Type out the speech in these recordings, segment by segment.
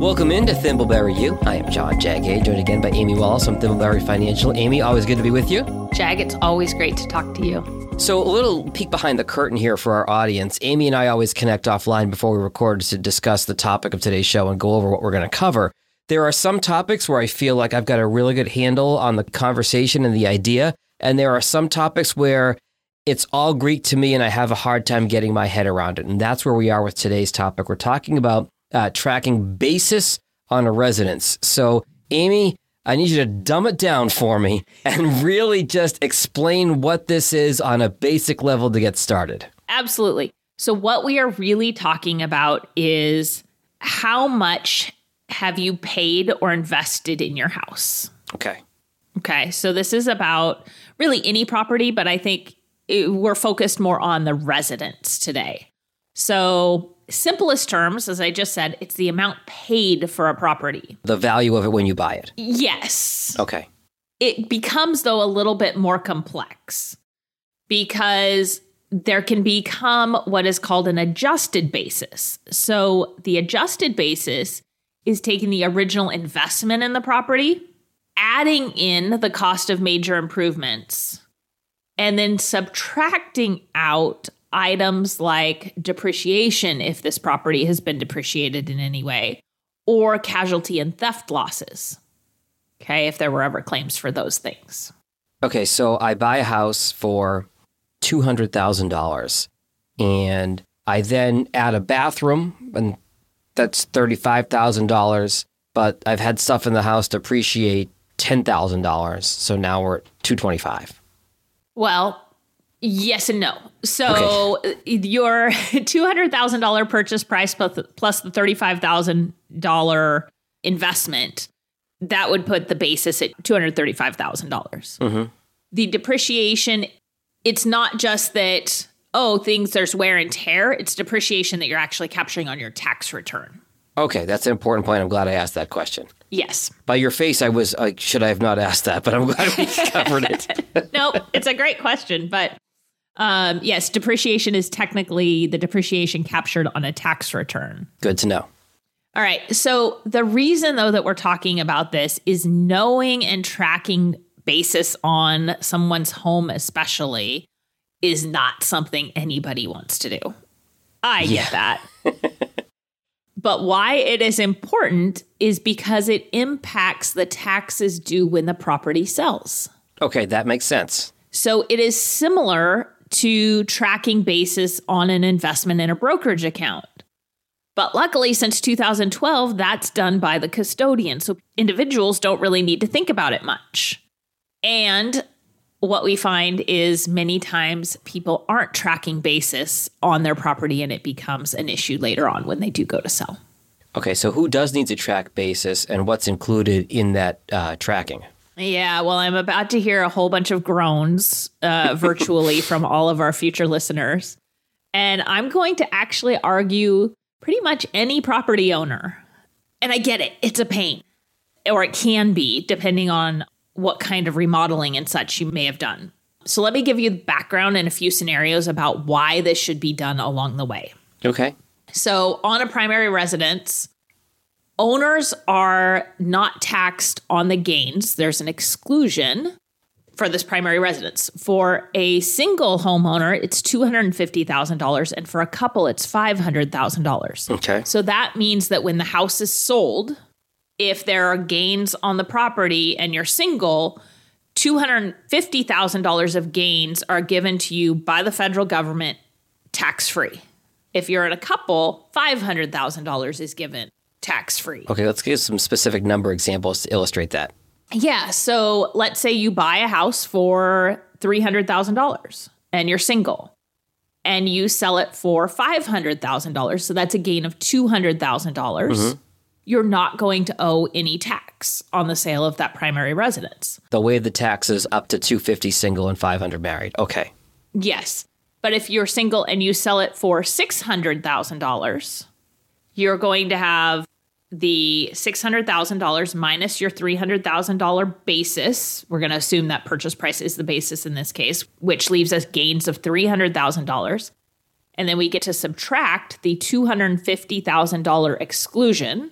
Welcome into Thimbleberry U. I am John Jagay, joined again by Amy Wallace from Thimbleberry Financial. Amy, always good to be with you. Jag, it's always great to talk to you. So, a little peek behind the curtain here for our audience. Amy and I always connect offline before we record to discuss the topic of today's show and go over what we're going to cover. There are some topics where I feel like I've got a really good handle on the conversation and the idea. And there are some topics where it's all Greek to me and I have a hard time getting my head around it. And that's where we are with today's topic. We're talking about uh, tracking basis on a residence. So, Amy, I need you to dumb it down for me and really just explain what this is on a basic level to get started. Absolutely. So, what we are really talking about is how much have you paid or invested in your house? Okay. Okay. So, this is about really any property, but I think it, we're focused more on the residence today. So, simplest terms, as I just said, it's the amount paid for a property. The value of it when you buy it. Yes. Okay. It becomes, though, a little bit more complex because there can become what is called an adjusted basis. So, the adjusted basis is taking the original investment in the property, adding in the cost of major improvements, and then subtracting out items like depreciation if this property has been depreciated in any way, or casualty and theft losses. Okay, if there were ever claims for those things. Okay, so I buy a house for $200,000 and I then add a bathroom and that's $35,000, but I've had stuff in the house depreciate $10,000. So now we're at 225. Well, yes and no. So okay. your $200,000 purchase price plus, plus the $35,000 investment, that would put the basis at $235,000. Mm-hmm. The depreciation, it's not just that, oh, things, there's wear and tear. It's depreciation that you're actually capturing on your tax return. Okay, that's an important point. I'm glad I asked that question. Yes. By your face, I was like, should I have not asked that? But I'm glad we covered it. nope, it's a great question. But um, yes, depreciation is technically the depreciation captured on a tax return. Good to know. All right. So, the reason, though, that we're talking about this is knowing and tracking basis on someone's home, especially, is not something anybody wants to do. I yeah. get that. but why it is important is because it impacts the taxes due when the property sells. Okay, that makes sense. So, it is similar to tracking basis on an investment in a brokerage account. But luckily, since 2012, that's done by the custodian. So individuals don't really need to think about it much. And what we find is many times people aren't tracking basis on their property and it becomes an issue later on when they do go to sell. Okay, so who does need to track basis and what's included in that uh, tracking? Yeah, well, I'm about to hear a whole bunch of groans uh, virtually from all of our future listeners. And I'm going to actually argue pretty much any property owner. And I get it, it's a pain, or it can be, depending on what kind of remodeling and such you may have done. So let me give you the background and a few scenarios about why this should be done along the way. Okay. So, on a primary residence, owners are not taxed on the gains. There's an exclusion for this primary residence. For a single homeowner, it's $250,000 and for a couple it's $500,000. Okay. So that means that when the house is sold, if there are gains on the property and you're single, $250,000 of gains are given to you by the federal government tax free. If you're in a couple, $500,000 is given tax free. Okay, let's give some specific number examples to illustrate that. Yeah. So let's say you buy a house for $300,000 and you're single and you sell it for $500,000. So that's a gain of $200,000. mm-hmm. You're not going to owe any tax on the sale of that primary residence. The way the tax is up to 250 single and 500 married. Okay. Yes. But if you're single and you sell it for $600,000, you're going to have the $600,000 minus your $300,000 basis. We're going to assume that purchase price is the basis in this case, which leaves us gains of $300,000. And then we get to subtract the $250,000 exclusion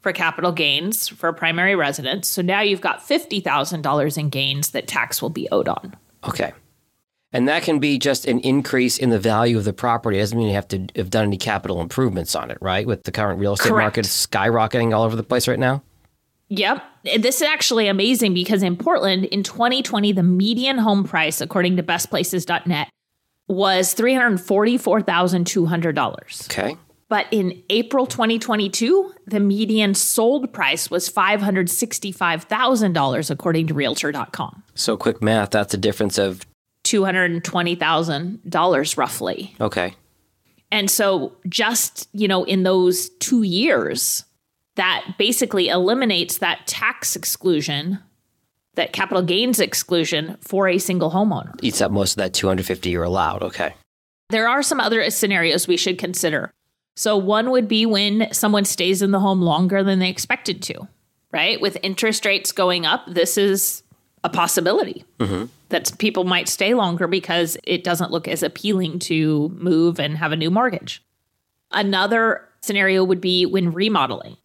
for capital gains for a primary residence. So now you've got $50,000 in gains that tax will be owed on. Okay. And that can be just an increase in the value of the property. It doesn't mean you have to have done any capital improvements on it, right? With the current real estate Correct. market skyrocketing all over the place right now. Yep. This is actually amazing because in Portland in 2020, the median home price, according to bestplaces.net, was $344,200. Okay. But in April 2022, the median sold price was $565,000, according to Realtor.com. So quick math, that's a difference of $220,000 roughly. okay. And so, just, you know, in those two years, that basically eliminates that tax exclusion, that capital gains exclusion for a single homeowner. Eats up most of that 250 you're allowed. Okay. There are some other scenarios we should consider. So, one would be when someone stays in the home longer than they expected to, right? With interest rates going up, this is a possibility that people might stay longer because it doesn't look as appealing to move and have a new mortgage. Another scenario would be when remodeling.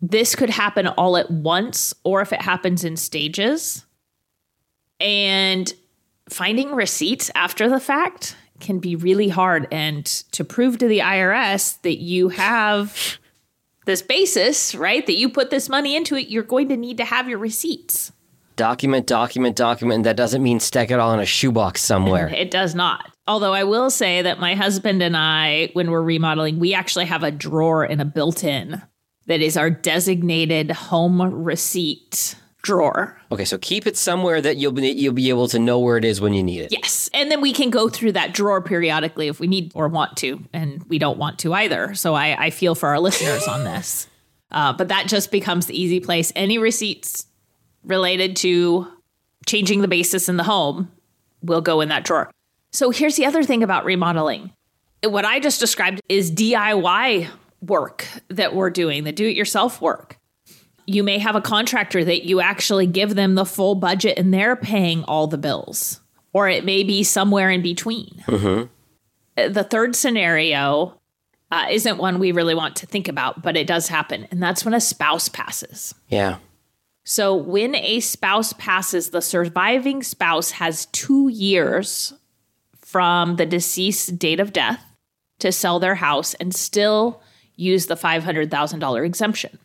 This could happen all at once or if it happens in stages. And finding receipts after the fact can be really hard. And to prove to the IRS that you have this basis, right, that you put this money into it, you're going to need to have your receipts. Document, document, document. And that doesn't mean stack it all in a shoebox somewhere. It does not. Although I will say that my husband and I, when we're remodeling, we actually have a drawer in a built in that is our designated home receipt drawer. Okay, so keep it somewhere that you'll be you'll be able to know where it is when you need it. Yes. And then we can go through that drawer periodically if we need or want to. And we don't want to either. So I, I feel for our listeners on this. Uh, but that just becomes the easy place. Any receipts related to changing the basis in the home will go in that drawer. So here's the other thing about remodeling. What I just described is DIY work that we're doing, the do it yourself work. You may have a contractor that you actually give them the full budget and they're paying all the bills, or it may be somewhere in between. Uh, The third scenario uh, isn't one we really want to think about, but it does happen, and that's when a spouse passes. Yeah. So, when a spouse passes, the surviving spouse has two years from the deceased date of death to sell their house and still use the $500,000 exemption.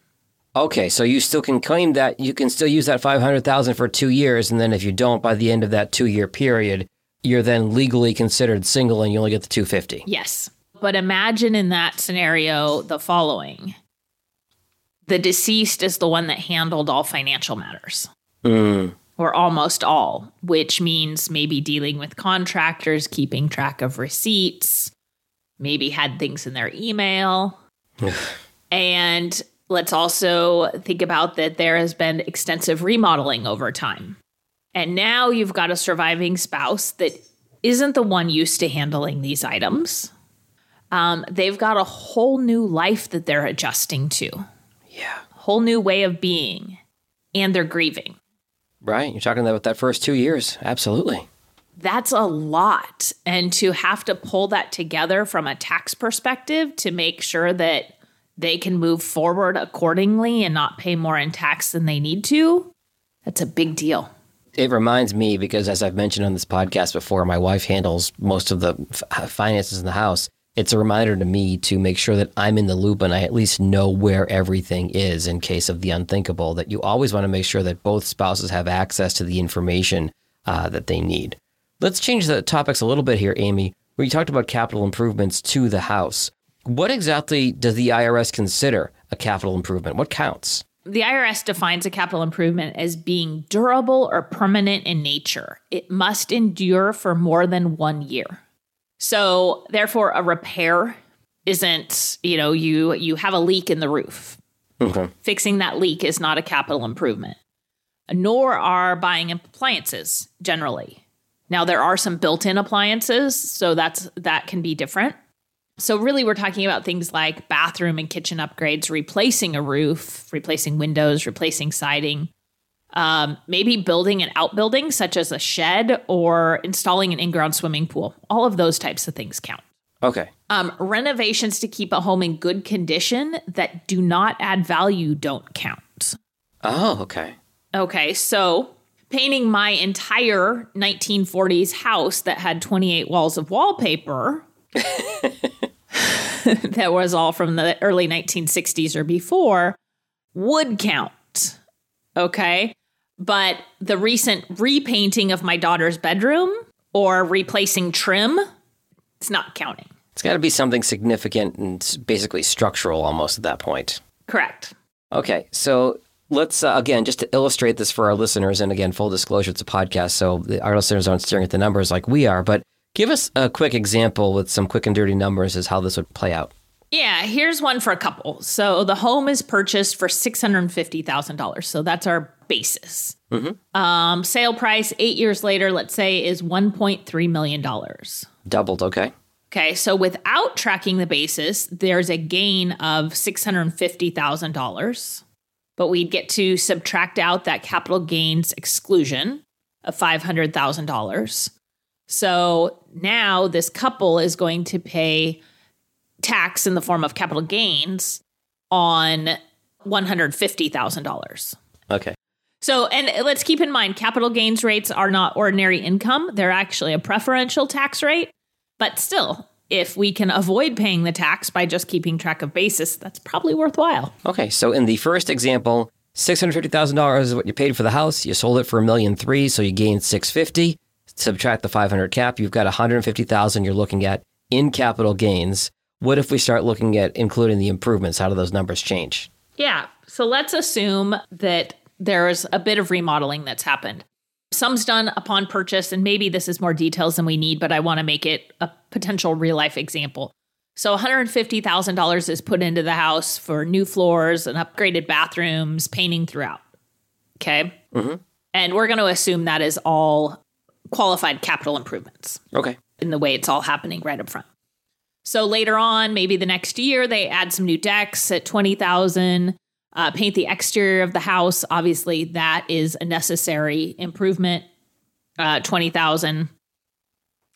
Okay, so you still can claim that you can still use that 500,000 for 2 years and then if you don't by the end of that 2-year period, you're then legally considered single and you only get the 250. Yes. But imagine in that scenario the following the deceased is the one that handled all financial matters. Mm. or almost all, which means maybe dealing with contractors, keeping track of receipts, maybe had things in their email. and let's also think about that there has been extensive remodeling over time. And now you've got a surviving spouse that isn't the one used to handling these items. Um, they've got a whole new life that they're adjusting to, Yeah. whole new way of being, and they're grieving. Right? You're talking about that first 2 years. Absolutely. that's a lot. And to have to pull that together from a tax perspective to make sure that they can move forward accordingly and not pay more in tax than they need to, that's a big deal. It reminds me because, as I've mentioned on this podcast before, my wife handles most of the f- uh, finances in the house. It's a reminder to me to make sure that I'm in the loop and I at least know where everything is in case of the unthinkable. That you always want to make sure that both spouses have access to the information uh, that they need. Let's change the topics a little bit here, Amy. Where you talked about capital improvements to the house. What exactly does the IRS consider a capital improvement? What counts? The IRS defines a capital improvement as being durable or permanent in nature. It must endure for more than one year. So, therefore, a repair isn't, you know, you you have a leak in the roof. Okay. Fixing that leak is not a capital improvement. Nor are buying appliances generally. Now there are some built-in appliances, so that's that can be different. So really we're talking about things like bathroom and kitchen upgrades, replacing a roof, replacing windows, replacing siding, um, maybe building an outbuilding such as a shed or installing an in-ground swimming pool. All of those types of things count. Okay. Um, renovations to keep a home in good condition that do not add value don't count. Oh, okay. Okay, so painting my entire 1940s house that had 28 walls of wallpaper that was all from the early 1960s or before would count. Okay. But the recent repainting of my daughter's bedroom or replacing trim, it's not counting. It's got to be something significant and basically structural almost at that point. Correct. Okay, so let's uh, again just to illustrate this for our listeners, and again, full disclosure, it's a podcast, so our listeners aren't staring at the numbers like we are. But give us a quick example with some quick and dirty numbers as how this would play out. Yeah, here's one for a couple. So the home is purchased for six hundred fifty thousand dollars. So that's our basis. Um, sale price eight years later, let's say, is one point three million dollars. Doubled, okay. Okay, so without tracking the basis, there's a gain of six hundred fifty thousand dollars, but we'd get to subtract out that capital gains exclusion of five hundred thousand dollars. So now this couple is going to pay tax in the form of capital gains on $150,000. Okay. So, and let's keep in mind capital gains rates are not ordinary income. They're actually a preferential tax rate. But still, if we can avoid paying the tax by just keeping track of basis, that's probably worthwhile. Okay, so in the first example, six hundred fifty thousand dollars is what you paid for the house. You sold it for a million three, so you gained six fifty. Subtract the five hundred cap, you've got one hundred fifty thousand. You're looking at in capital gains. What if we start looking at including the improvements? How do those numbers change? Yeah. So let's assume that there's a bit of remodeling that's happened. Some's done upon purchase, and maybe this is more details than we need, but I want to make it a potential real life example. So $150,000 is put into the house for new floors and upgraded bathrooms, painting throughout. Okay. Mm-hmm. And we're going to assume that is all qualified capital improvements Okay. in the way it's all happening right up front. So later on, maybe the next year, they add some new decks at 20,000, uh, paint the exterior of the house. Obviously, that is a necessary improvement. Uh, 20,000.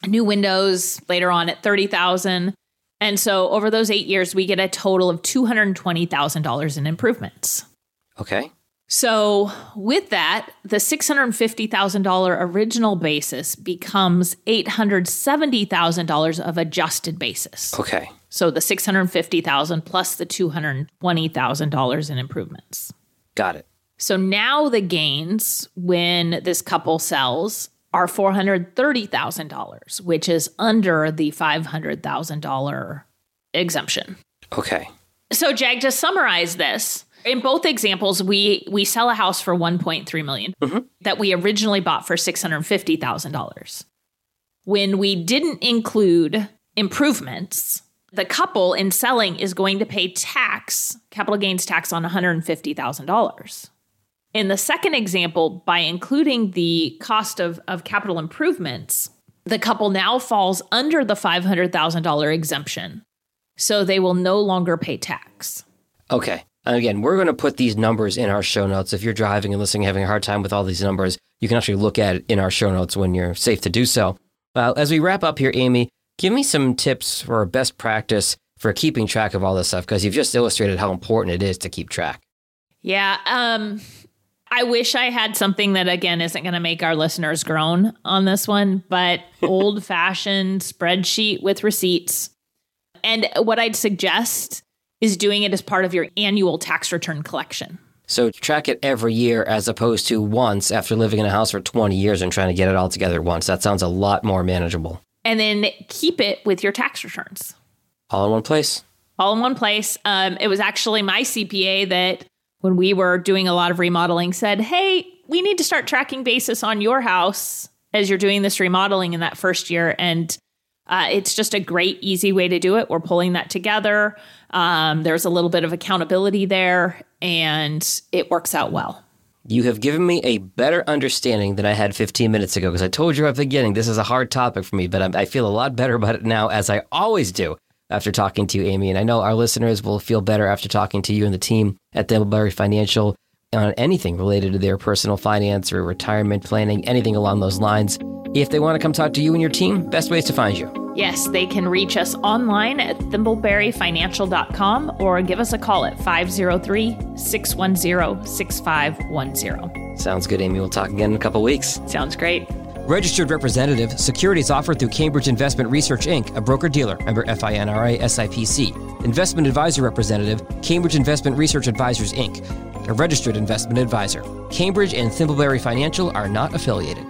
New windows later on at 30,000. And so over those eight years, we get a total of $220,000 in improvements. Okay. So, with that, the $650,000 original basis becomes $870,000 of adjusted basis. Okay. So, the $650,000 plus the $220,000 in improvements. Got it. So, now the gains when this couple sells are $430,000, which is under the $500,000 exemption. Okay. So, Jag, to summarize this, in both examples, we we sell a house for 1.3 million mm-hmm. that we originally bought for $650,000. When we didn't include improvements, the couple in selling is going to pay tax, capital gains tax on $150,000. In the second example, by including the cost of, of capital improvements, the couple now falls under the $500,000 exemption. So they will no longer pay tax. Okay. And again, we're going to put these numbers in our show notes. If you're driving and listening, having a hard time with all these numbers, you can actually look at it in our show notes when you're safe to do so. Uh, as we wrap up here, Amy, give me some tips for best practice for keeping track of all this stuff because you've just illustrated how important it is to keep track. Yeah. Um, I wish I had something that, again, isn't going to make our listeners groan on this one, but old fashioned spreadsheet with receipts. And what I'd suggest is doing it as part of your annual tax return collection. So track it every year as opposed to once after living in a house for 20 years and trying to get it all together once. That sounds a lot more manageable. And then keep it with your tax returns. All in one place. all in one place. Um, it was actually my CPA that, when we were doing a lot of remodeling, said, Hey, we need to start tracking basis on your house as you're doing this remodeling in that first year. And uh, it's just a great, easy way to do it. We're pulling that together. Um, there's a little bit of accountability there, and it works out well. You have given me a better understanding than I had 15 minutes ago because I told you at the beginning this is a hard topic for me, but I'm, I feel a lot better about it now, as I always do after talking to you, Amy. And I know our listeners will feel better after talking to you and the team at Thimbleberry Financial on anything related to their personal finance or retirement planning, anything along those lines. If they want to come talk to you and your team, best ways to find you. Yes, they can reach us online at thimbleberryfinancial.com or give us a call at 503 610 6510. Sounds good, Amy. We'll talk again in a couple weeks. Sounds great. Registered representative, securities offered through Cambridge Investment Research Inc., a broker dealer, member FINRA SIPC. Investment advisor representative, Cambridge Investment Research Advisors Inc., a registered investment advisor. Cambridge and Thimbleberry Financial are not affiliated.